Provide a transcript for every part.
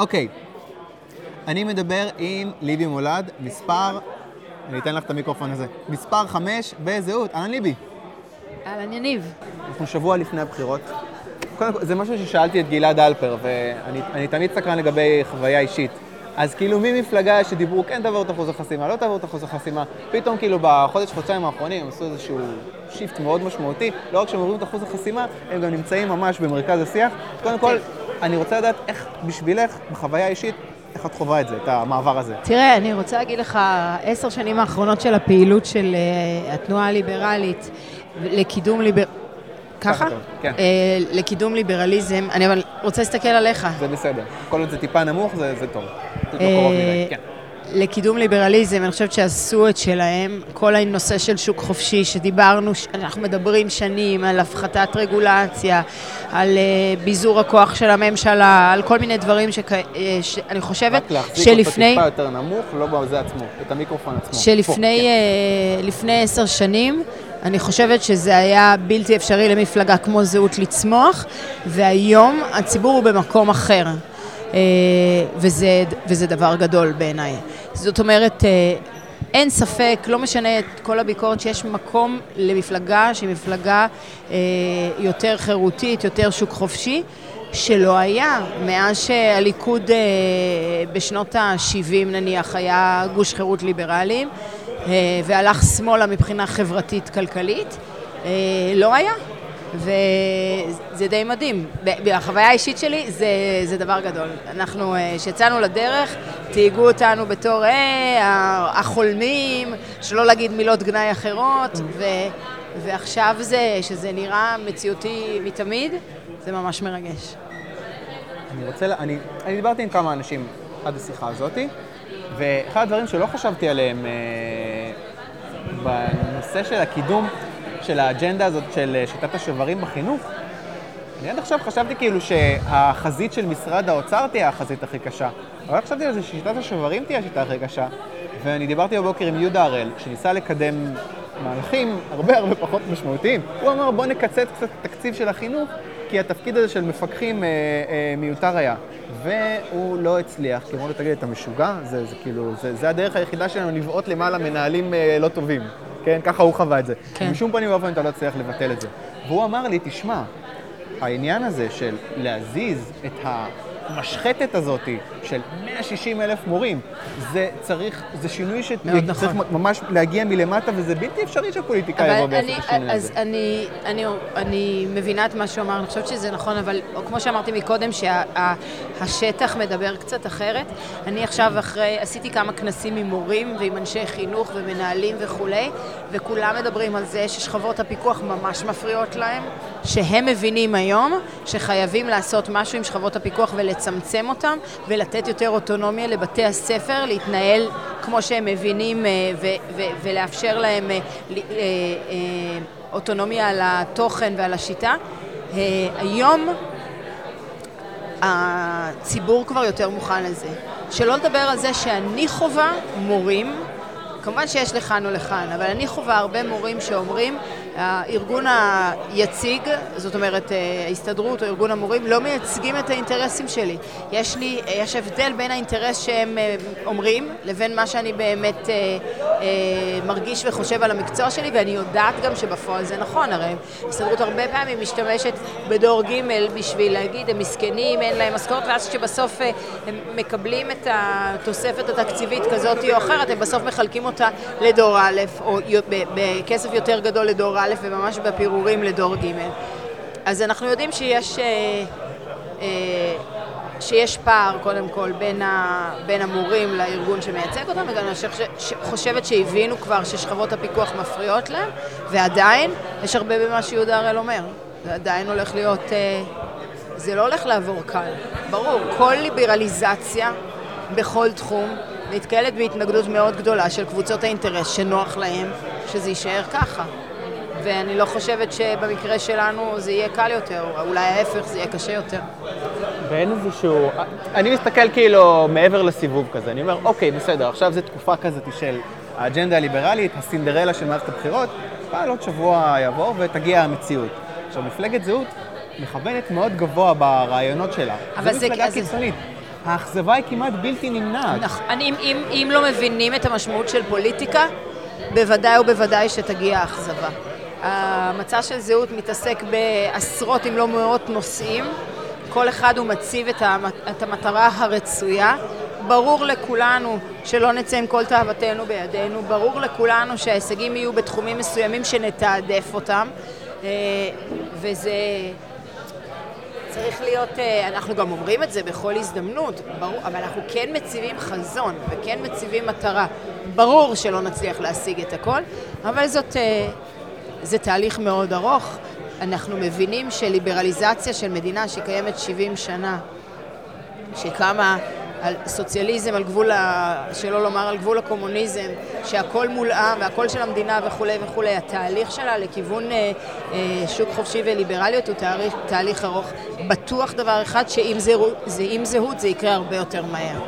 אוקיי, אני מדבר עם ליבי מולד, מספר, אני אתן לך את המיקרופון הזה, מספר חמש בזהות, אהלן ליבי. אהלן יניב. אנחנו שבוע לפני הבחירות. קודם כל, זה משהו ששאלתי את גלעד אלפר, ואני תמיד סקרן לגבי חוויה אישית. אז כאילו ממפלגה שדיברו כן תעבור את אחוז החסימה, לא תעבור את אחוז החסימה, פתאום כאילו בחודש, חודשיים האחרונים הם עשו איזשהו shift מאוד משמעותי, לא רק שהם עוברים את אחוז החסימה, הם גם נמצאים ממש במרכז השיח. קודם כל, אני רוצה לדעת איך בשבילך, בחוויה האישית, איך את חווה את זה, את המעבר הזה? תראה, אני רוצה להגיד לך, עשר שנים האחרונות של הפעילות של uh, התנועה הליברלית לקידום ליבר... ככה? כן. Uh, לקידום ליברליזם, אני אבל רוצה להסתכל עליך. זה בסדר. כל עוד זה טיפה נמוך, זה, זה טוב. לא כן. לקידום ליברליזם, אני חושבת שעשו את שלהם, כל הנושא של שוק חופשי, שדיברנו, אנחנו מדברים שנים על הפחתת רגולציה, על uh, ביזור הכוח של הממשלה, על כל מיני דברים שכ... uh, שאני חושבת רק להחזיק שלפני... אותו טיפה יותר נמוך, לא בזה עצמו, את המיקרופון עצמו. שלפני כן. uh, לפני עשר שנים, אני חושבת שזה היה בלתי אפשרי למפלגה כמו זהות לצמוח, והיום הציבור הוא במקום אחר. אה, וזה, וזה דבר גדול בעיניי. זאת אומרת, אה, אין ספק, לא משנה את כל הביקורת, שיש מקום למפלגה שהיא מפלגה אה, יותר חירותית, יותר שוק חופשי, שלא היה מאז שהליכוד בשנות ה-70 נניח היה גוש חירות ליברליים והלך שמאלה מבחינה חברתית-כלכלית, לא היה. וזה די מדהים. בחוויה האישית שלי זה, זה דבר גדול. אנחנו, כשיצאנו אה, לדרך, תהיגו אותנו בתור אה, החולמים, שלא להגיד מילות גנאי אחרות, ו, ועכשיו זה, שזה נראה מציאותי מתמיד, זה ממש מרגש. אני רוצה, אני, אני דיברתי עם כמה אנשים עד השיחה הזאתי, ואחד הדברים שלא חשבתי עליהם אה, בנושא של הקידום של האג'נדה הזאת של אה, שיטת השוברים בחינוך, אני עד עכשיו חשבתי כאילו שהחזית של משרד האוצר תהיה החזית הכי קשה. אבל חשבתי על זה ששיטת השוברים תהיה השיטה הכי קשה. ואני דיברתי בבוקר עם יהודה הראל, שניסה לקדם מהלכים הרבה הרבה פחות משמעותיים. הוא אמר בוא נקצץ קצת את התקציב של החינוך, כי התפקיד הזה של מפקחים אה, אה, מיותר היה. והוא לא הצליח, כי אמרו לו, תגיד, אתה משוגע? זה, זה כאילו, זה, זה הדרך היחידה שלנו לבעוט למעלה מנהלים אה, לא טובים. כן? ככה הוא חווה את זה. כן. בשום פנים ואופן אתה לא תצליח לבטל את זה. והוא אמר לי, תשמע, העניין הזה של להזיז את ה... המשחטת הזאת של 160 אלף מורים, זה צריך, זה שינוי שצריך נכון. ממש להגיע מלמטה, וזה בלתי אפשרי שהפוליטיקאי יבוא את השינוי הזה. אז אני, אני, אני מבינה את מה שהוא אמר, אני חושבת שזה נכון, אבל כמו שאמרתי מקודם, שהשטח שה, מדבר קצת אחרת. אני עכשיו אחרי, עשיתי כמה כנסים עם מורים ועם אנשי חינוך ומנהלים וכולי, וכולם מדברים על זה ששכבות הפיקוח ממש מפריעות להם, שהם מבינים היום שחייבים לעשות משהו עם שכבות הפיקוח ולצ... לצמצם אותם ולתת יותר אוטונומיה לבתי הספר להתנהל כמו שהם מבינים אה, ולאפשר להם אה, אה, אוטונומיה על התוכן ועל השיטה. היום הציבור כבר יותר מוכן לזה. שלא לדבר על זה שאני חווה מורים, כמובן שיש לכאן או לכאן, אבל אני חווה הרבה מורים שאומרים הארגון היציג, זאת אומרת אה, ההסתדרות או ארגון המורים, לא מייצגים את האינטרסים שלי. יש לי, יש הבדל בין האינטרס שהם אה, אומרים לבין מה שאני באמת אה, מרגיש וחושב על המקצוע שלי, ואני יודעת גם שבפועל זה נכון, הרי ההסתדרות הרבה פעמים משתמשת בדור ג' בשביל להגיד הם מסכנים, אין להם משכורת, ואז כשבסוף הם מקבלים את התוספת התקציבית כזאת או אחרת, הם בסוף מחלקים אותה לדור א', או בכסף יותר גדול לדור א', וממש בפירורים לדור ג'. אז אנחנו יודעים שיש, אה, אה, שיש פער קודם כל בין, ה, בין המורים לארגון שמייצג אותם, וגם אני חושבת שהבינו כבר ששכבות הפיקוח מפריעות להם, ועדיין יש הרבה במה שיהודה הראל אומר. זה עדיין הולך להיות, אה, זה לא הולך לעבור קל. ברור, כל ליברליזציה בכל תחום נתקלת בהתנגדות מאוד גדולה של קבוצות האינטרס שנוח להם שזה יישאר ככה. ואני לא חושבת שבמקרה שלנו זה יהיה קל יותר, או אולי ההפך, זה יהיה קשה יותר. ואין איזשהו... אני מסתכל כאילו מעבר לסיבוב כזה, אני אומר, אוקיי, בסדר, עכשיו זו תקופה כזאת של האג'נדה הליברלית, הסינדרלה של מערכת הבחירות, אבל עוד שבוע יעבור ותגיע המציאות. עכשיו, מפלגת זהות מכוונת מאוד גבוה ברעיונות שלה. אבל זו מפלגה קיצונית. האכזבה היא כמעט בלתי נמנעת. נכון. אם- אם- אם לא מבינים את המשמעות של פוליטיקה, בוודאי ובוודאי שתגיע האכזבה. המצע של זהות מתעסק בעשרות אם לא מאות נושאים. כל אחד הוא מציב את המטרה הרצויה. ברור לכולנו שלא נצא עם כל תאוותנו בידינו, ברור לכולנו שההישגים יהיו בתחומים מסוימים שנתעדף אותם, אה, וזה צריך להיות, אה, אנחנו גם אומרים את זה בכל הזדמנות, ברור, אבל אנחנו כן מציבים חזון וכן מציבים מטרה. ברור שלא נצליח להשיג את הכל, אבל זאת, אה, זה תהליך מאוד ארוך. אנחנו מבינים שליברליזציה של מדינה שקיימת 70 שנה, שקמה על סוציאליזם על גבול, ה... שלא לומר על גבול הקומוניזם, שהכל מולאם והכל של המדינה וכולי וכולי, התהליך שלה לכיוון אה, אה, שוק חופשי וליברליות הוא תהליך, תהליך ארוך. בטוח דבר אחד, זהות, זה, עם זהות זה יקרה הרבה יותר מהר.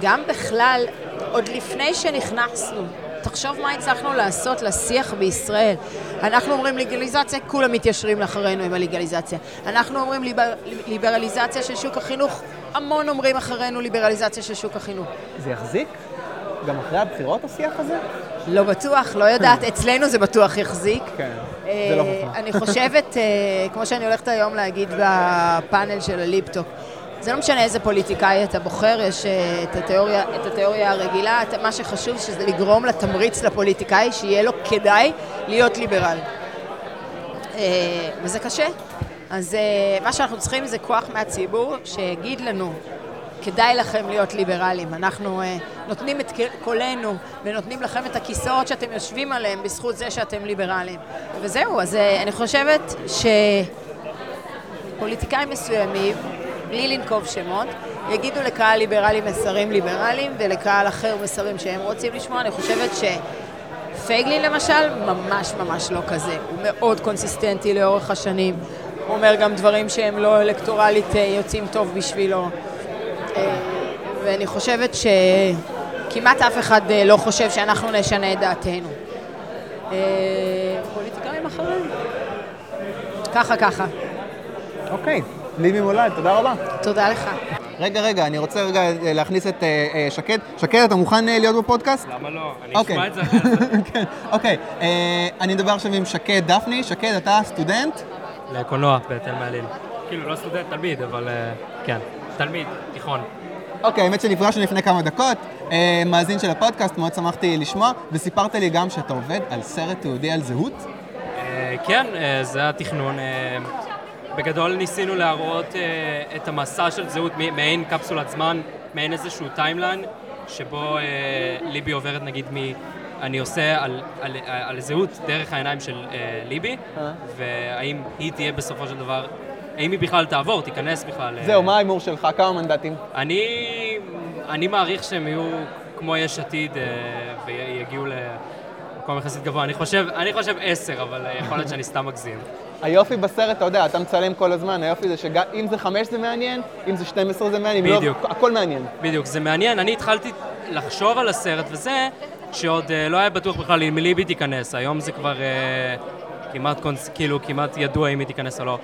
גם בכלל, עוד לפני שנכנסנו, תחשוב מה הצלחנו לעשות לשיח בישראל. אנחנו אומרים לגליזציה, כולם מתיישרים לאחרינו עם הלגליזציה. אנחנו אומרים ליבר, ליברליזציה של שוק החינוך, המון אומרים אחרינו ליברליזציה של שוק החינוך. זה יחזיק? גם אחרי הבחירות השיח הזה? לא בטוח, לא יודעת, אצלנו זה בטוח יחזיק. כן, זה לא אה, חוכמה. אני חושבת, אה, כמו שאני הולכת היום להגיד בפאנל של הליפטוק, זה לא משנה איזה פוליטיקאי אתה בוחר, יש אה, את התיאוריה, את התיאוריה הרגילה, מה שחשוב שזה לגרום לתמריץ לפוליטיקאי שיהיה לו כדאי להיות ליברל. אה, וזה קשה. אז אה, מה שאנחנו צריכים זה כוח מהציבור שיגיד לנו, כדאי לכם להיות ליברלים. אנחנו נותנים את קולנו ונותנים לכם את הכיסאות שאתם יושבים עליהם בזכות זה שאתם ליברלים. וזהו, אז אני חושבת שפוליטיקאים מסוימים, בלי לנקוב שמות, יגידו לקהל ליברלי מסרים ליברליים ולקהל אחר מסרים שהם רוצים לשמוע. אני חושבת ש... פייגלין למשל, ממש ממש לא כזה. הוא מאוד קונסיסטנטי לאורך השנים. הוא אומר גם דברים שהם לא אלקטורלית אה, יוצאים טוב בשבילו. אה, ואני חושבת שכמעט אף אחד אה, לא חושב שאנחנו נשנה את דעתנו. פוליטיקאים אחרים. ככה ככה. אוקיי, לי ממולד, תודה רבה. תודה לך. רגע, רגע, אני רוצה רגע אה, להכניס את אה, אה, שקד. שקד, אתה מוכן להיות בפודקאסט? למה לא? אני אוקיי. אשמע את זה. כן, אוקיי. אני מדבר עכשיו עם שקד דפני. שקד, אתה סטודנט? לקולנוע בתלמה ילין. כאילו, לא סטודנט, תלמיד, אבל כן. תלמיד, תיכון. אוקיי, האמת שנפגשנו לפני כמה דקות. מאזין של הפודקאסט, מאוד שמחתי לשמוע, וסיפרת לי גם שאתה עובד על סרט תיעודי על זהות. כן, זה התכנון. בגדול ניסינו להראות אה, את המסע של זהות מעין קפסולת זמן, מעין איזשהו timeline, שבו אה, ליבי עוברת נגיד מ... אני עושה על, על, על זהות דרך העיניים של אה, ליבי, אה. והאם היא תהיה בסופו של דבר, האם היא בכלל תעבור, תיכנס בכלל. זהו, מה ההימור שלך? כמה מנדטים? אני, אני מעריך שהם יהיו כמו יש עתיד אה, ויגיעו למקום יחסית גבוה. אני חושב, אני חושב עשר, אבל אה, יכול להיות שאני סתם מגזים. היופי בסרט, אתה יודע, אתה מצלם כל הזמן, היופי זה שאם זה חמש זה מעניין, אם זה 12 זה מעניין, אם בדיוק. לא, הכל מעניין. בדיוק, זה מעניין. אני התחלתי לחשוב על הסרט וזה, שעוד אה, לא היה בטוח בכלל אם ליבי תיכנס. היום זה כבר אה, כמעט, קונס, כאילו, כמעט ידוע אם היא תיכנס או לא.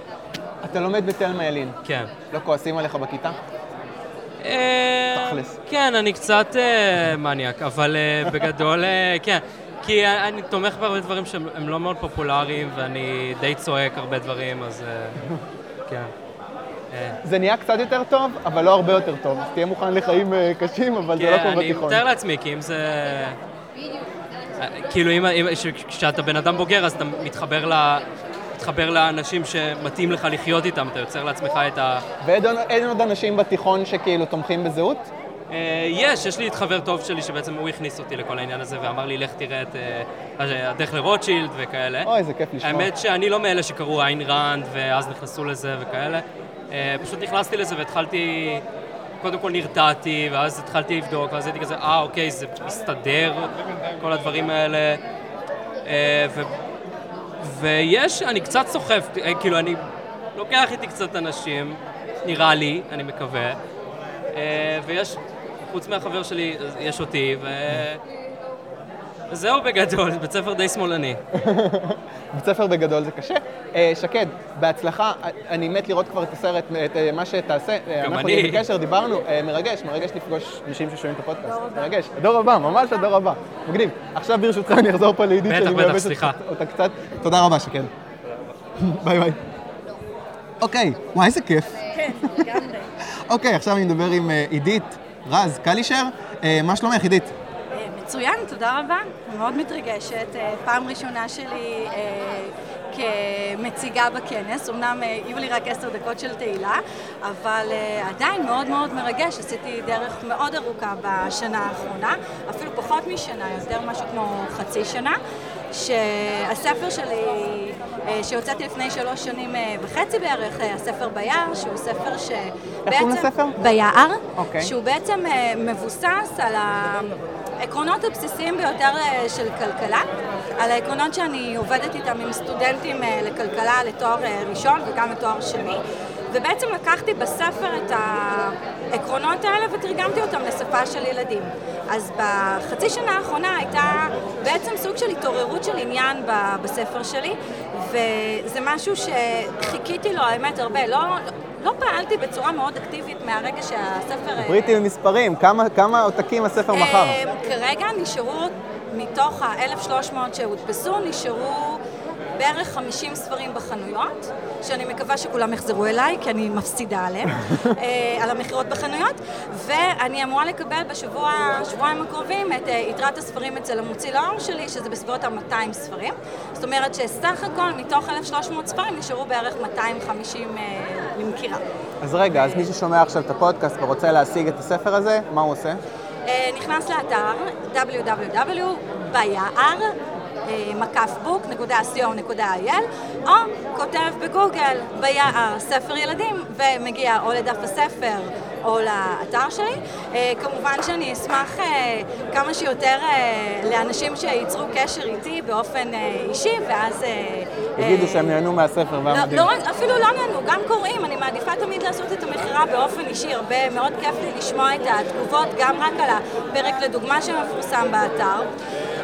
אתה לומד בתלמה ילין, כן. לא כועסים עליך בכיתה? תכלס. כן, אני קצת מניאק, אבל בגדול, כן. כי אני תומך בהרבה דברים שהם הם לא מאוד פופולריים, ואני די צועק הרבה דברים, אז אה, כן. אה, זה נהיה קצת יותר טוב, אבל לא הרבה יותר טוב. אז תהיה מוכן לחיים אה, קשים, אבל זה לא כן, כמו אני בתיכון. מתאר לעצמי, כי אם זה... כאילו, כשאתה בן אדם בוגר, אז אתה מתחבר ל... מתחבר לאנשים שמתאים לך לחיות איתם, אתה יוצר לעצמך את ה... ואין עוד- אין עוד אנשים בתיכון שכאילו תומכים בזהות? אה, יש, יש לי את חבר טוב שלי שבעצם הוא הכניס אותי לכל העניין הזה ואמר לי, לך תראה את אה, הדרך לרוטשילד וכאלה. אוי, איזה כיף לשמוע. האמת שאני לא מאלה שקראו איין ראנד ואז נכנסו לזה וכאלה. אה, פשוט נכנסתי לזה והתחלתי, קודם כל נרתעתי, ואז התחלתי לבדוק, ואז הייתי כזה, אה, אוקיי, זה מסתדר, כל הדברים האלה. אה, ו... ויש, אני קצת סוחף, אה, כאילו, אני לוקח איתי קצת אנשים, נראה לי, אני מקווה. אה, ויש, חוץ מהחבר שלי, יש אותי, ו... זהו בגדול, בית ספר די שמאלני. בית ספר בגדול זה קשה. אה, שקד, בהצלחה, אני מת לראות כבר את הסרט, את אה, מה שתעשה. אה, גם אנחנו אני. בקשר, דיברנו, אה, מרגש, מרגש לפגוש אנשים ששומעים את הפודקאסט. מרגש. הדור הבא, ממש הדור הבא. מגניב. עכשיו ברשותך אני אחזור פה לעידית, שאני סליחה. אותה קצת. תודה רבה, שקד. ביי ביי. אוקיי, וואי, איזה כיף. כן, לגמרי. אוקיי, עכשיו אני מדבר עם אה, עידית רז קלישר. אה, מה שלומך, עידית? אה, מצוין, תודה רבה. מאוד מתרגשת. אה, פעם ראשונה שלי כמציגה בכנס. אמנם יהיו לי רק עשר דקות של תהילה, אבל עדיין מאוד מאוד מרגש. עשיתי דרך מאוד ארוכה בשנה האחרונה, אפילו פחות משנה, יותר משהו כמו חצי שנה. שהספר שלי, אה, שהוצאתי לפני שלוש שנים אה, וחצי בערך, אה, הספר ביער, שהוא ספר שבעצם... איך קוראים לספר? ביער, אוקיי. שהוא בעצם מבוסס על העקרונות הבסיסיים ביותר של כלכלה, על העקרונות שאני עובדת איתם עם סטודנטים לכלכלה לתואר ראשון וגם לתואר שני. ובעצם לקחתי בספר את העקרונות האלה ותרגמתי אותם לשפה של ילדים. אז בחצי שנה האחרונה הייתה בעצם סוג של התעוררות של עניין בספר שלי, וזה משהו שחיכיתי לו, האמת, הרבה. לא, לא פעלתי בצורה מאוד אקטיבית מהרגע שהספר... אה, בריטי במספרים, כמה- כמה עותקים הספר מכר? אה, כרגע נשארו, מתוך ה-1,300 שהודפסו, נשארו בערך 50 ספרים בחנויות, שאני מקווה שכולם יחזרו אליי, כי אני מפסידה עליהם, אה, על המכירות בחנויות, ואני אמורה לקבל בשבוע, שבועיים הקרובים את אה, יתרת הספרים אצל המוציא לאור שלי, שזה בסביבות ה-200 ספרים. זאת אומרת שסך הכל, מתוך 1,300 ספרים, נשארו בערך 250 אה, למכירה. אז רגע, אז מי ששומע עכשיו את הפודקאסט ורוצה להשיג את הספר הזה, מה הוא עושה? אה, נכנס לאתר www.ביער, אה, מקפבוק.co.il, או כותב בגוגל ביער ספר ילדים, ומגיע או לדף הספר או לאתר שלי. אה, כמובן שאני אשמח אה, כמה שיותר אה, לאנשים שייצרו קשר איתי באופן אישי, ואז... יגידו אה, שהם נהנו מהספר לא, והמדהים. לא רק, אפילו לא נענו, גם קוראים, אני מעדיפה תמיד לעשות את המכירה באופן אישי, הרבה, מאוד כיף לי לשמוע את התגובות, גם רק על הפרק לדוגמה שמפורסם באתר.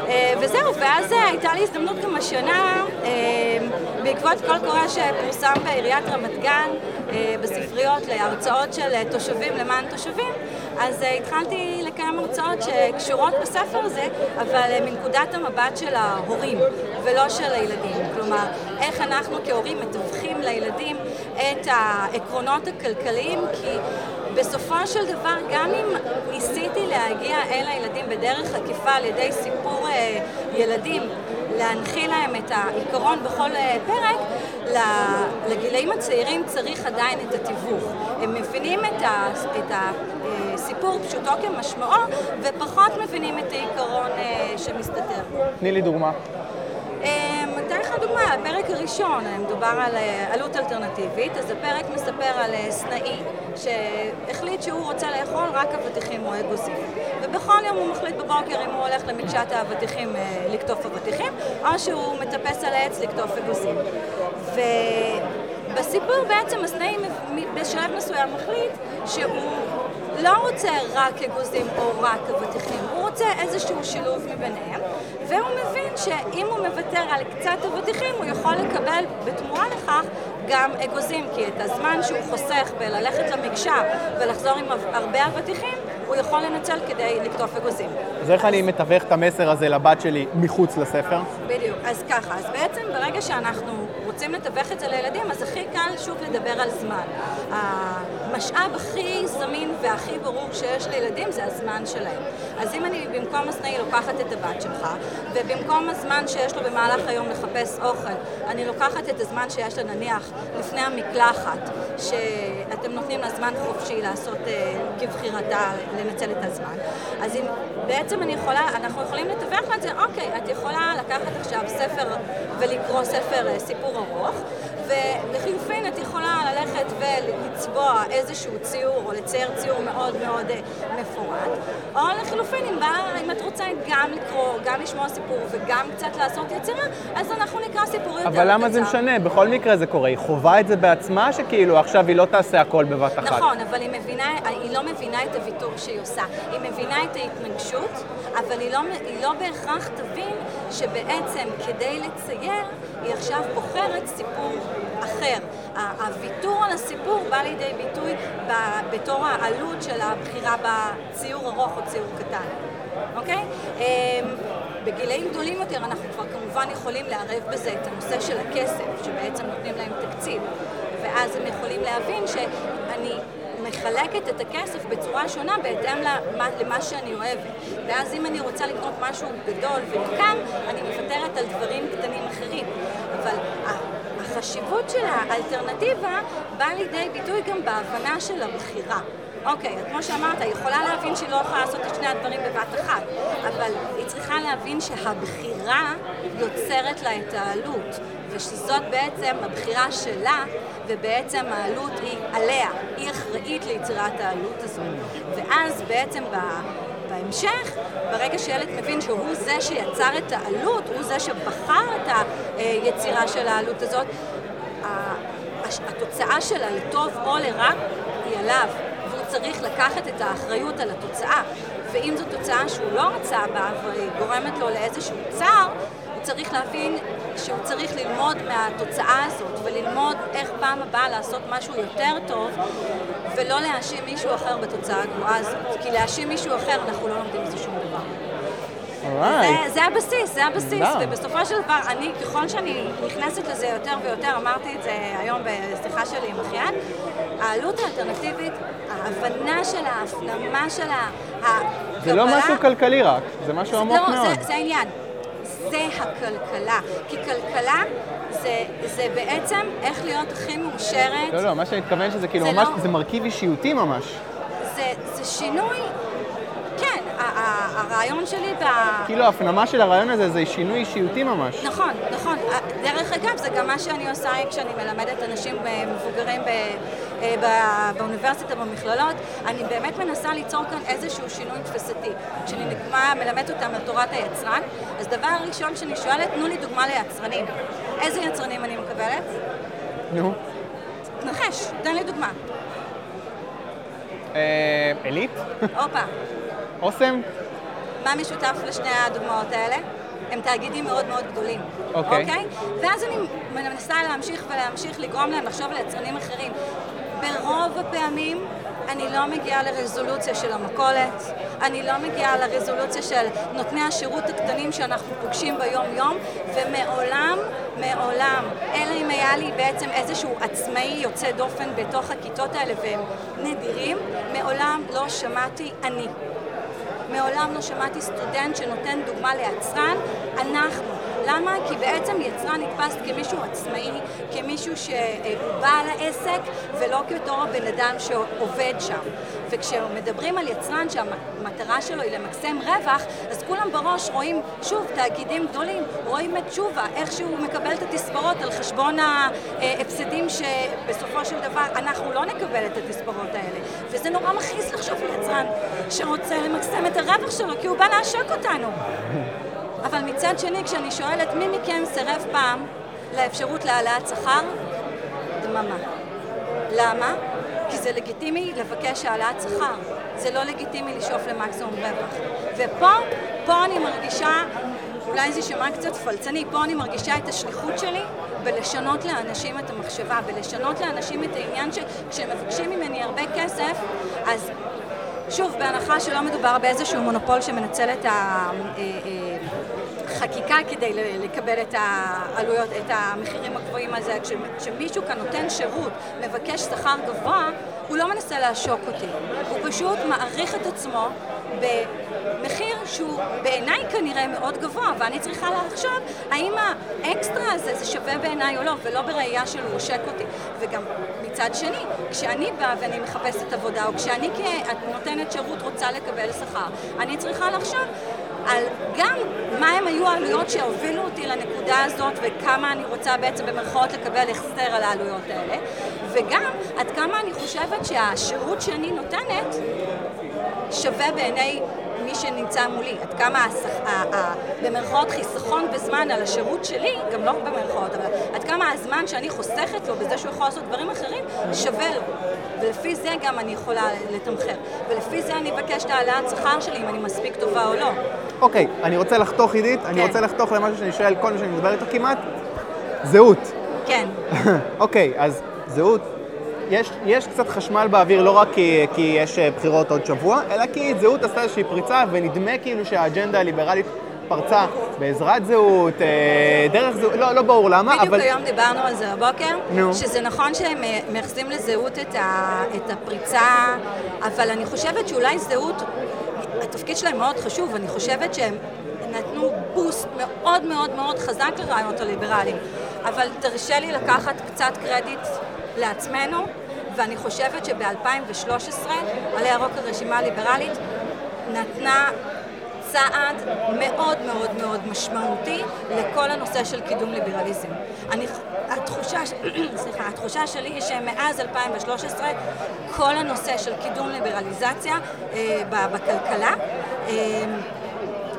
אה, וזהו, ואז אה, הייתה לי הזדמנות גם השנה, אה, בעקבות קול קורא שפורסם בעיריית רמת גן, בספריות להרצאות של תושבים למען תושבים, אז התחלתי לקיים הרצאות שקשורות בספר הזה, אבל מנקודת המבט של ההורים ולא של הילדים. כלומר, איך אנחנו כהורים מתווכים לילדים את העקרונות הכלכליים, כי בסופו של דבר, גם אם ניסיתי להגיע אל הילדים בדרך עקיפה על ידי סיפור אה, ילדים, להנחיל להם את העיקרון בכל אה, פרק, לגילאים הצעירים צריך עדיין את התיווך. הם מבינים את, ה, את הסיפור פשוטו כמשמעו, ופחות מבינים את העיקרון אה, שמסתתר. תני לי דוגמה. אמ, אתן לך דוגמה, הפרק הראשון, מדובר על אה, עלות אלטרנטיבית, אז הפרק מספר על אה, סנאי שהחליט שהוא רוצה לאכול רק אבטיחים או אגוזים. ובכל יום הוא מחליט בבוקר אם הוא הולך למקשת האבטיחים אה, לקטוף אבטיחים, או שהוא מטפס על העץ לקטוף אגוזים. ובסיפור בעצם הסנאי בשלב מסוים מחליט שהוא לא רוצה רק אגוזים או רק אבטיחים, הוא רוצה איזשהו שילוב מביניהם, והוא מבין שאם הוא מוותר על קצת אבטיחים, הוא יכול לקבל בתמורה לכך גם אגוזים, כי את הזמן שהוא חוסך בללכת למקשה ולחזור עם הרבה אבטיחים, הוא יכול לנצל כדי לקטוף אגוזים. אז איך אני מתווך את המסר הזה לבת שלי מחוץ לספר? בדיוק, אז ככה, אז בעצם ברגע שאנחנו רוצים לתווך את זה לילדים, אז הכי קל שוב לדבר על זמן. המשאב הכי זמין והכי ברור שיש לילדים זה הזמן שלהם. אז אם אני במקום הסנאי לוקחת את הבת שלך, ובמקום הזמן שיש לו במהלך היום לחפש אוכל, אני לוקחת את הזמן שיש לה נניח לפני המקלחת, שאתם נותנים לה זמן חופשי לעשות אה, כבחירתה, לנצל את הזמן. אז אם בעצם אני יכולה, אנחנו יכולים לתווך את זה, אוקיי, את יכולה לקחת עכשיו ספר ולקרוא ספר אה, סיפור ארוך, ולחילופין את ולצבוע איזשהו ציור או לצייר ציור מאוד מאוד אה, מפורט, או לחילופין אם, בא, אם את רוצה גם לקרוא, גם לשמוע סיפור וגם קצת לעשות יצירה, אז אנחנו נקרא סיפור יותר קצר. אבל למה זה משנה? בכל מקרה זה קורה. היא חווה את זה בעצמה, שכאילו עכשיו היא לא תעשה הכל בבת אחת. נכון, אבל היא, מבינה, היא לא מבינה את הוויתור שהיא עושה. היא מבינה את ההתנגשות, אבל היא לא, היא לא בהכרח תבין שבעצם כדי לצייר, היא עכשיו בוחרת סיפור אחר. הוויתור על הסיפור בא לידי ביטוי בתור העלות של הבחירה בציור ארוך או ציור קטן, אוקיי? אמ, בגילאים גדולים יותר אנחנו כבר כמובן יכולים לערב בזה את הנושא של הכסף, שבעצם נותנים להם תקציב, ואז הם יכולים להבין שאני מחלקת את הכסף בצורה שונה בהתאם למה, למה שאני אוהבת. ואז אם אני רוצה לקנות משהו גדול ויקר, אני מוותרת על דברים קטנים אחרים. אבל החשיבות של האלטרנטיבה באה לידי ביטוי גם בהבנה של הבחירה. אוקיי, כמו שאמרת, היא יכולה להבין שהיא לא יכולה לעשות את שני הדברים בבת אחת, אבל היא צריכה להבין שהבחירה יוצרת לה את העלות, ושזאת בעצם הבחירה שלה, ובעצם העלות היא עליה, היא אחראית ליצירת העלות הזאת. ואז בעצם ב... בהמשך, ברגע שילד מבין שהוא זה שיצר את העלות, הוא זה שבחר את היצירה של העלות הזאת, התוצאה שלה לטוב או לרע היא עליו, והוא צריך לקחת את האחריות על התוצאה. ואם זו תוצאה שהוא לא רצה בה והיא גורמת לו לאיזשהו צער, הוא צריך להבין שהוא צריך ללמוד מהתוצאה הזאת וללמוד איך פעם הבאה לעשות משהו יותר טוב ולא להאשים מישהו אחר בתוצאה הגרועה הזאת. כי להאשים מישהו אחר אנחנו לא לומדים מזה שום דבר. זה, זה הבסיס, זה הבסיס, ובסופו של דבר, אני, ככל שאני נכנסת לזה יותר ויותר, אמרתי את זה היום בשיחה שלי עם אחיין, העלות האלטרנטיבית, ההבנה שלה, ההפנמה שלה, הקבלה... זה לא משהו כלכלי רק, זה משהו עמוק לא, מאוד. זה, זה העניין. זה הכלכלה. כי כלכלה זה, זה בעצם איך להיות הכי מאושרת. לא, לא, מה שאני מתכוון שזה כאילו ממש, לא... זה מרכיב אישיותי ממש. זה, זה שינוי הרעיון שלי ב... כאילו ההפנמה של הרעיון הזה זה שינוי אישיותי ממש. נכון, נכון. דרך אגב, זה גם מה שאני עושה כשאני מלמדת אנשים מבוגרים ב... אה, באוניברסיטה, במכללות, אני באמת מנסה ליצור כאן איזשהו שינוי תפיסתי. כשאני נגמה, מלמדת אותם על תורת היצרן, אז דבר ראשון שאני שואלת, תנו לי דוגמה ליצרנים. איזה יצרנים אני מקבלת? נו. נחש, תן לי דוגמה. אה, עילית? הופה. אוסם? מה משותף לשני הדוגמאות האלה? הם תאגידים מאוד מאוד גדולים. אוקיי. Okay. אוקיי? Okay? ואז אני מנסה להמשיך ולהמשיך לגרום להם לחשוב על יצרנים אחרים. ברוב הפעמים אני לא מגיעה לרזולוציה של המכולת, אני לא מגיעה לרזולוציה של נותני השירות הקטנים שאנחנו פוגשים ביום-יום, ומעולם, מעולם, אלא אם היה לי בעצם איזשהו עצמאי יוצא דופן בתוך הכיתות האלה והם נדירים, מעולם לא שמעתי אני. מעולם לא שמעתי סטודנט שנותן דוגמה ליצרן, אנחנו. למה? כי בעצם יצרן נתפס כמישהו עצמאי, כמישהו שהוא בעל העסק, ולא כתור הבן אדם שעובד שם. וכשמדברים על יצרן שהמטרה שלו היא למקסם רווח, אז כולם בראש רואים, שוב, תאגידים גדולים, רואים את תשובה, איך שהוא מקבל את התספורות על חשבון ההפסדים שבסופו של דבר אנחנו לא נקבל את התספורות האלה. וזה נורא מכעיס לחשוב על יצרן שרוצה למקסם את הרווח שלו, כי הוא בא לעשוק אותנו. אבל מצד שני, כשאני שואלת מי מכם סירב פעם לאפשרות להעלאת שכר, דממה. למה? כי זה לגיטימי לבקש העלאת שכר, זה לא לגיטימי לשאוף למקסימום רווח. ופה, פה אני מרגישה, אולי זה יישמע קצת פלצני, פה אני מרגישה את השליחות שלי בלשנות לאנשים את המחשבה, בלשנות לאנשים את העניין שכשהם מבקשים ממני הרבה כסף, אז שוב, בהנחה שלא מדובר באיזשהו מונופול שמנצל את החקיקה אה, כדי לקבל את העלויות, את המחירים הגבוהים הזה, כשמישהו כאן נותן שירות, מבקש שכר גבוה, הוא לא מנסה לעשוק אותי, הוא פשוט מעריך את עצמו במחיר שהוא בעיניי כנראה מאוד גבוה, ואני צריכה לחשוב האם האקסטרה הזה זה שווה בעיניי או לא, ולא בראייה של הוא עושק אותי. וגם מצד שני, כשאני באה ואני מחפשת עבודה, או כשאני כנותנת שירות רוצה לקבל שכר, אני צריכה לחשוב על גם מה הם היו העלויות שהובילו אותי לנקודה הזאת וכמה אני רוצה בעצם במרכאות לקבל החסר על העלויות האלה וגם עד כמה אני חושבת שהשירות שאני נותנת שווה בעיני מי שנמצא מולי, עד כמה השח... ה... ה... במרכאות חיסכון בזמן על השירות שלי, גם לא במרכאות, אבל עד כמה הזמן שאני חוסכת לו בזה שהוא יכול לעשות דברים אחרים, שווה לו. ולפי זה גם אני יכולה לתמחר. ולפי זה אני אבקש את העלאת שכר שלי, אם אני מספיק טובה או לא. אוקיי, אני רוצה לחתוך עידית, אני כן. רוצה לחתוך למשהו שאני שואל כל מי שאני מדבר איתו כמעט, זהות. כן. אוקיי, אז זהות, יש, יש קצת חשמל באוויר לא רק כי, כי יש אה, בחירות עוד שבוע, אלא כי זהות עשתה איזושהי פריצה, ונדמה כאילו שהאג'נדה הליברלית פרצה בעזרת זהות, אה, דרך זהות, לא, לא ברור למה, בדיוק אבל... היום דיברנו על זה בבוקר, נו. שזה נכון שהם אה, מייחסים לזהות את, ה, את הפריצה, אבל אני חושבת שאולי זהות, התפקיד שלהם מאוד חשוב, אני חושבת שהם נתנו בוסט מאוד מאוד מאוד חזק לרעיונות הליברליים, אבל תרשה לי לקחת קצת קרדיט לעצמנו, ואני חושבת שב-2013 עלי ירוק הרשימה הליברלית נתנה צעד מאוד מאוד מאוד משמעותי לכל הנושא של קידום ליברליזם. אני, התחושה, סליחה, התחושה שלי היא שמאז 2013 כל הנושא של קידום ליברליזציה אה, בכלכלה אה,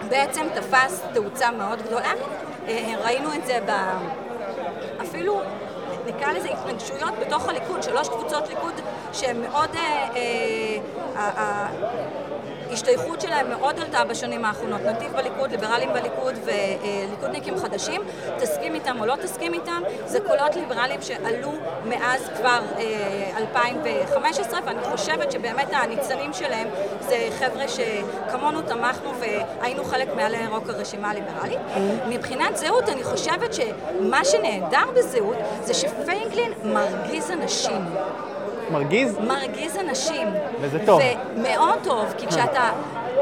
בעצם תפס תאוצה מאוד גדולה. אה, ראינו את זה ב... אפילו נקרא לזה התנגשויות בתוך הליכוד, שלוש קבוצות ליכוד שהן מאוד... אה, אה, אה, אה, ההשתייכות שלהם מאוד עלתה בשנים האחרונות. נתיב בליכוד, ליברלים בליכוד וליכודניקים חדשים, תסכים איתם או לא תסכים איתם, זה קולות ליברליים שעלו מאז כבר אה, 2015, ואני חושבת שבאמת הניצנים שלהם זה חבר'ה שכמונו תמכנו והיינו חלק מעלי ירוק הרשימה הליברלית. מבחינת זהות, אני חושבת שמה שנהדר בזהות זה שפייגלין מרגיז אנשים. מרגיז? מרגיז אנשים. וזה טוב. ומאוד טוב, כי כשאתה...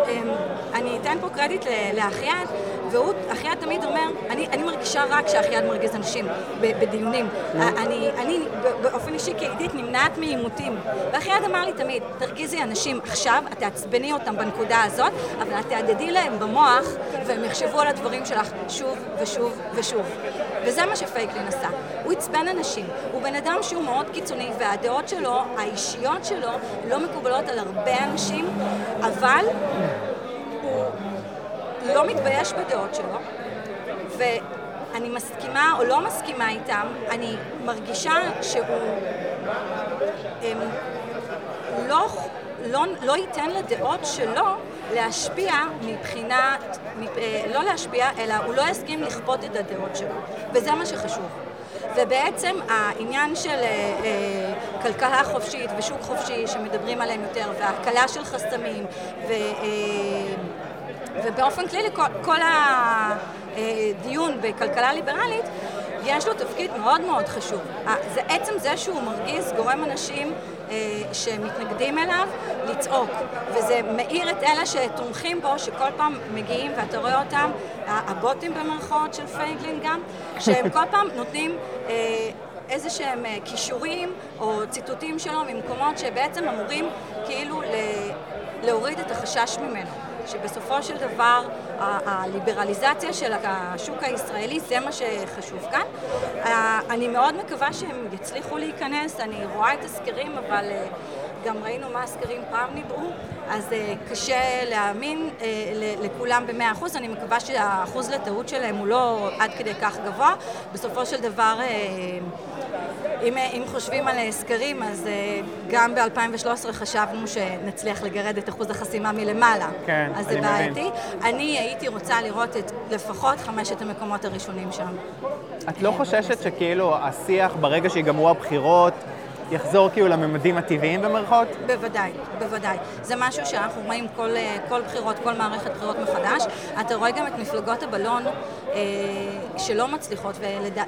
אמ, אני אתן פה קרדיט ל- לאחיעד, והוא, אחיעד תמיד אומר, אני, אני מרגישה רק שאחיעד מרגיז אנשים בדיונים. אני, אני באופן אישי כעידית נמנעת מעימותים. ואחיעד אמר לי תמיד, תרגיזי אנשים עכשיו, את תעצבני אותם בנקודה הזאת, אבל את תהדהדי להם במוח, והם יחשבו על הדברים שלך שוב ושוב ושוב. וזה מה שפייקלין עשה. הוא עצבן אנשים. הוא בן אדם שהוא מאוד קיצוני, והדעות שלו, האישיות שלו, לא מקובלות על הרבה אנשים, אבל לא מתבייש בדעות שלו, ואני מסכימה או לא מסכימה איתם, אני מרגישה שהוא אמ, לא, לא, לא ייתן לדעות שלו להשפיע מבחינת, אה, לא להשפיע, אלא הוא לא יסכים לכפות את הדעות שלו, וזה מה שחשוב. ובעצם העניין של אה, אה, כלכלה חופשית ושוק חופשי שמדברים עליהם יותר, והקלה של חסמים, ו... אה, ובאופן כללי כל, כל הדיון בכלכלה ליברלית יש לו תפקיד מאוד מאוד חשוב. זה עצם זה שהוא מרגיז גורם אנשים אה, שמתנגדים אליו לצעוק, וזה מאיר את אלה שתומכים בו, שכל פעם מגיעים ואתה רואה אותם, הבוטים במרכאות של פייגלין גם, שהם כל פעם נותנים אה, איזה שהם אה, כישורים או ציטוטים שלו ממקומות שבעצם אמורים כאילו. להוריד את החשש ממנו. שבסופו של דבר הליברליזציה של השוק הישראלי זה מה שחשוב כאן. אני מאוד מקווה שהם יצליחו להיכנס, אני רואה את הסקרים אבל אה, גם ראינו מה הסקרים פעם ניבאו, אז אה, קשה להאמין אה, לכולם במאה אחוז, אני מקווה שהאחוז לטעות שלהם הוא לא עד כדי כך גבוה. בסופו של דבר אם, אם חושבים על אה, סקרים, אז אה, גם ב-2013 חשבנו שנצליח לגרד את אחוז החסימה מלמעלה. כן, אז זה. בעייתי. אני הייתי רוצה לראות את לפחות חמשת המקומות הראשונים שם. את לא חוששת שכאילו השיח, ברגע שיגמרו הבחירות, יחזור כאילו לממדים הטבעיים במרכאות? בוודאי, בוודאי. זה משהו שאנחנו רואים כל, אה, כל בחירות, כל מערכת בחירות מחדש. אתה רואה גם את מפלגות הבלון אה, שלא מצליחות,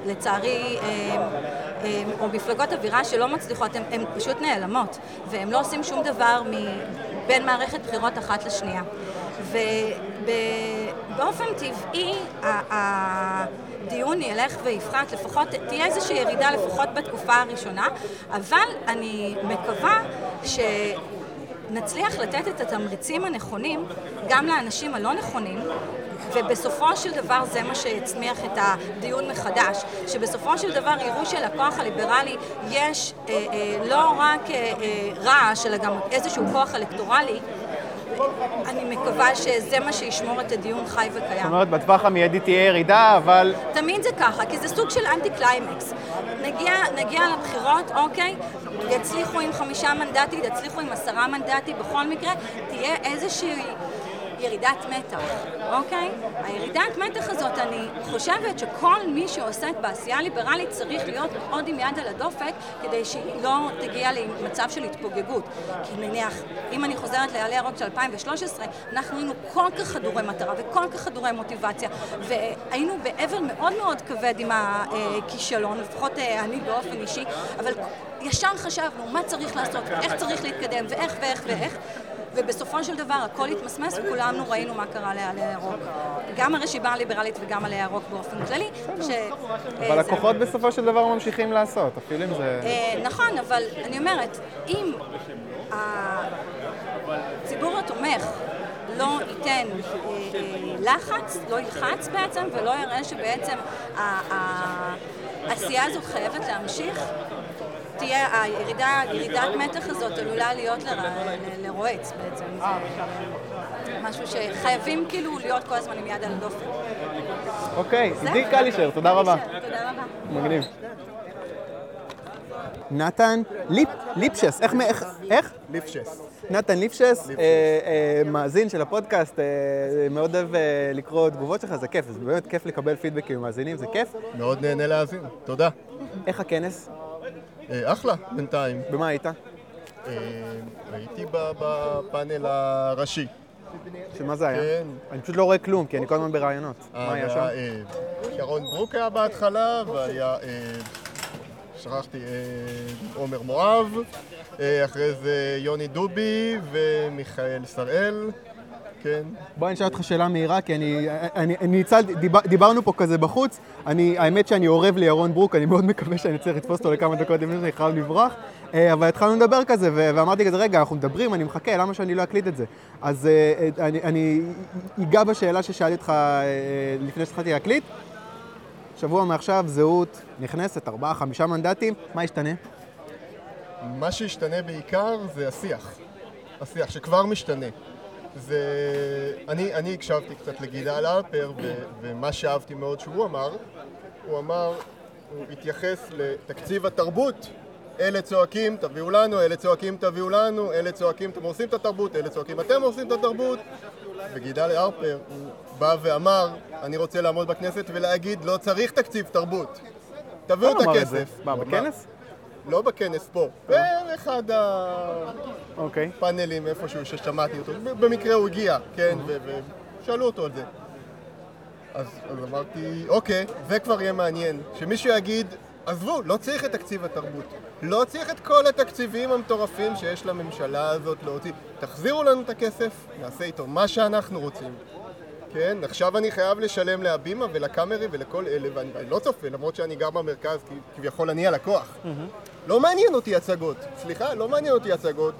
ולצערי, אה, אה, או מפלגות אווירה שלא מצליחות, הן פשוט נעלמות, והם לא עושים שום דבר בין מערכת בחירות אחת לשנייה. ובאופן טבעי, ה- הדיון ילך ויפחת, לפחות תהיה איזושהי ירידה לפחות בתקופה הראשונה, אבל אני מקווה ש... נצליח לתת את התמריצים הנכונים גם לאנשים הלא נכונים, ובסופו של דבר זה מה שיצמיח את הדיון מחדש, שבסופו של דבר יראו שלכוח הליברלי יש אה, אה, לא רק אה, אה, רעש, אלא גם איזשהו כוח אלקטורלי. אני מקווה שזה מה שישמור את הדיון חי וקיים. זאת אומרת, בטווח המיידי תהיה ירידה, אבל... תמיד זה ככה, כי זה סוג של אנטי קליימקס. נגיע, נגיע לבחירות, אוקיי, יצליחו עם חמישה מנדטים, יצליחו עם עשרה מנדטים, בכל מקרה תהיה איזושהי ירידת מתח, אוקיי? הירידת מתח הזאת, אני חושבת שכל מי שעוסק בעשייה ליברלית צריך להיות מאוד עם יד על הדופק כדי שהיא לא תגיע למצב של התפוגגות. כי נניח, אם אני חוזרת לעלי ירוק של 2013, אנחנו היינו כל כך חדורי מטרה וכל כך חדורי מוטיבציה, והיינו בעבר מאוד מאוד כבד עם הכישלון, לפחות אה, אני באופן אישי, אבל ישר חשבנו מה צריך לעשות, איך צריך להתקדם, ואיך ואיך ואיך. ובסופו של דבר הכל התמסמס וכולנו ראינו מה קרה לעלי הירוק. גם הרשימה הליברלית וגם עלי הירוק באופן כללי. ש... אבל אה, הכוחות בסופו של דבר ממשיכים לעשות, אפילו אם זה... אה, נכון, אבל אני אומרת, אם הציבור התומך לא ייתן אה, לחץ, לא ילחץ בעצם, ולא יראה שבעצם העשייה הזאת חייבת להמשיך, תהיה הירידה, ירידת מתח הזאת עלולה להיות לרועץ בעצם. זה משהו שחייבים כאילו להיות כל הזמן עם יד על הדופק. אוקיי. עידית קלישר, תודה רבה. תודה רבה. מגניב. נתן ליפ, ליפשס, איך, איך, איך? ליפשס. נתן ליפשס, אה, אה, מאזין של הפודקאסט, אה, מאוד אוהב אה, לקרוא תגובות שלך, זה כיף, זה באמת כיף לקבל פידבקים ממאזינים, זה כיף. מאוד נהנה להאזין, תודה. איך הכנס? אה, אחלה, בינתיים. במה היית? אה, הייתי בפאנל הראשי. שמה זה היה? כן. אני פשוט לא רואה כלום, כי אני כל הזמן ברעיונות. אה, מה היה שם? ירון ברוק היה בהתחלה, והיה, שכחתי, עומר מואב, אחרי זה יוני דובי ומיכאל שראל, כן. בוא אני אשאל אותך שאלה מהירה, כי אני, אני, אני ניצלתי, דיבר, דיברנו פה כזה בחוץ, אני, האמת שאני אורב לירון ברוק, אני מאוד מקווה שאני צריך לתפוס אותו לכמה דקות לפני שאני חייב לברוח, אה, אבל התחלנו לדבר כזה, ו- ואמרתי כזה, רגע, אנחנו מדברים, אני מחכה, למה שאני לא אקליט את זה? אז אה, אה, אני, אני אגע בשאלה ששאלתי אותך לפני שהתחלתי להקליט. שבוע מעכשיו, זהות נכנסת, ארבעה, חמישה מנדטים, מה ישתנה? מה שישתנה בעיקר זה השיח. השיח שכבר משתנה. זה... אני, אני הקשבתי קצת לגילה אלפר, ו... ומה שאהבתי מאוד שהוא אמר, הוא אמר, הוא התייחס לתקציב התרבות. אלה צועקים, תביאו לנו, אלה צועקים, תביאו לנו, אלה צועקים, אתם עושים את התרבות, אלה צועקים, אתם עושים את התרבות. וגידל הרפר, הוא בא ואמר, אני רוצה לעמוד בכנסת ולהגיד, לא צריך תקציב תרבות. תביאו את? הכסף. מה. בכנס? לא בכנס פה, באחד אוקיי. הפאנלים איפשהו ששמעתי אותו, במקרה הוא הגיע, כן, ו- ושאלו אותו על זה. אז, אז אמרתי, אוקיי, זה כבר יהיה מעניין, שמישהו יגיד, עזבו, לא צריך את תקציב התרבות, לא צריך את כל התקציבים המטורפים שיש לממשלה הזאת להוציא, תחזירו לנו את הכסף, נעשה איתו מה שאנחנו רוצים. כן, עכשיו אני חייב לשלם להבימה ולקאמרי ולכל אלה, ואני לא צופה, למרות שאני גר במרכז, כי כביכול אני הלקוח. לא מעניין אותי הצגות, סליחה, לא מעניין אותי הצגות.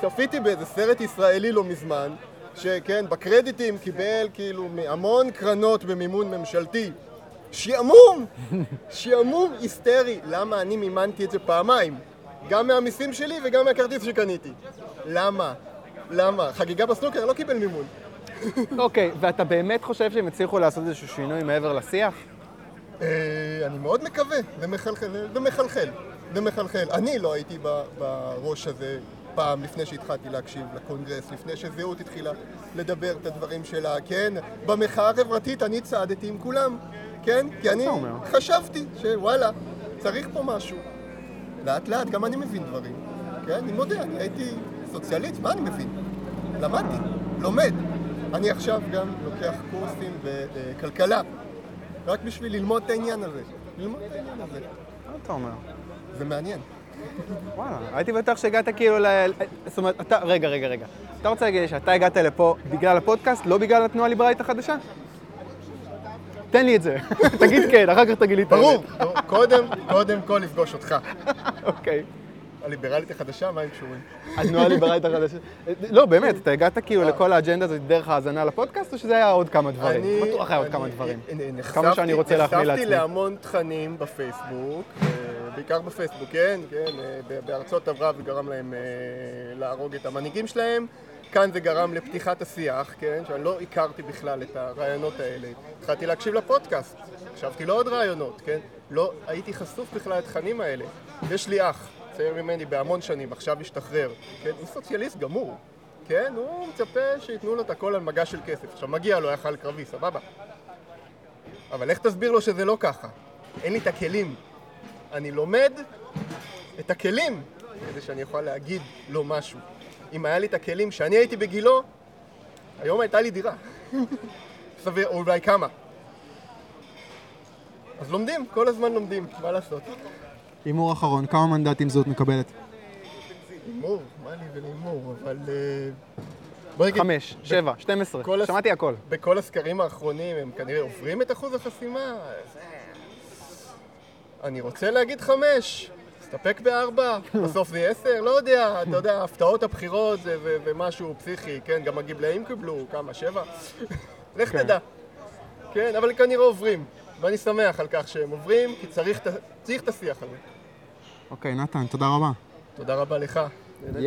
צפיתי באיזה סרט ישראלי לא מזמן, שכן, בקרדיטים קיבל כאילו המון קרנות במימון ממשלתי. שעמום! שעמום היסטרי. למה אני מימנתי את זה פעמיים? גם מהמיסים שלי וגם מהכרטיס שקניתי. למה? למה? חגיגה בסנוקר לא קיבל מימון. אוקיי, ואתה באמת חושב שהם הצליחו לעשות איזשהו שינוי מעבר לשיח? אה, אני מאוד מקווה, זה מחלחל, זה מחלחל, זה מחלחל. אני לא הייתי בראש הזה פעם לפני שהתחלתי להקשיב לקונגרס, לפני שזהות התחילה לדבר את הדברים שלה, כן? במחאה החברתית אני צעדתי עם כולם, כן? כי אני? חשבתי שוואלה, צריך פה משהו. לאט לאט גם אני מבין דברים, כן? אני מודה, אני הייתי סוציאליסט, מה אני מבין? למדתי, לומד. אני עכשיו גם לוקח קורסים בכלכלה, רק בשביל ללמוד את העניין הזה. ללמוד את העניין הזה. מה אתה אומר? זה מעניין. וואלה, הייתי בטוח שהגעת כאילו ל... זאת אומרת, אתה... רגע, רגע, רגע. אתה רוצה להגיד לי שאתה הגעת לפה בגלל הפודקאסט, לא בגלל התנועה הליברלית החדשה? תן לי את זה. תגיד כן, אחר כך תגיד לי את האמת. ברור. קודם, קודם כל לפגוש אותך. אוקיי. הליברלית החדשה, מה הם קשורים? התנועה הליברלית החדשה. לא, באמת, אתה הגעת כאילו לכל האג'נדה הזאת דרך האזנה לפודקאסט, או שזה היה עוד כמה דברים? בטוח היה עוד כמה דברים. כמה שאני רוצה להחמיא נחשפתי לעצמי. להמון תכנים בפייסבוק, אה, בעיקר בפייסבוק, כן, כן, אה, בארצות ערב זה גרם להם אה, להרוג את המנהיגים שלהם. כאן זה גרם לפתיחת השיח, כן, שאני לא הכרתי בכלל את הרעיונות האלה. התחלתי להקשיב לפודקאסט, הקשבתי לעוד רעיונות, כן? לא הייתי חשוף בכלל לתכנים האלה. יש לי אח, צעיר ממני בהמון שנים, עכשיו השתחרר, כן? הוא סוציאליסט גמור, כן? הוא מצפה שייתנו לו את הכל על מגש של כסף. עכשיו, מגיע לו, היה חייל קרבי, סבבה. אבל איך תסביר לו שזה לא ככה? אין לי את הכלים. אני לומד את הכלים כדי שאני אוכל להגיד לו משהו. אם היה לי את הכלים שאני הייתי בגילו, היום הייתה לי דירה. סביר, או אולי כמה. אז לומדים, כל הזמן לומדים, מה לעשות? הימור אחרון, כמה מנדטים זאת מקבלת? הימור, מה לי ולהימור, אבל... אה, בוא נגיד, חמש, שבע, 12, כל הס- שמעתי הכל. בכל הסקרים האחרונים הם כנראה עוברים את אחוז החסימה. אז, אה, אני רוצה להגיד חמש, תסתפק בארבע, בסוף זה יהיה עשר, לא יודע, אתה יודע, הפתעות הבחירות זה זה- זה משהו פסיכי, כן, גם הגמלאים קיבלו, כמה, שבע? לך כן. תדע. כן, אבל כנראה עוברים, ואני שמח על כך שהם עוברים, כי צריך את ה- צריך את השיח הזה. אוקיי, נתן, תודה רבה. תודה רבה לך. Yeah.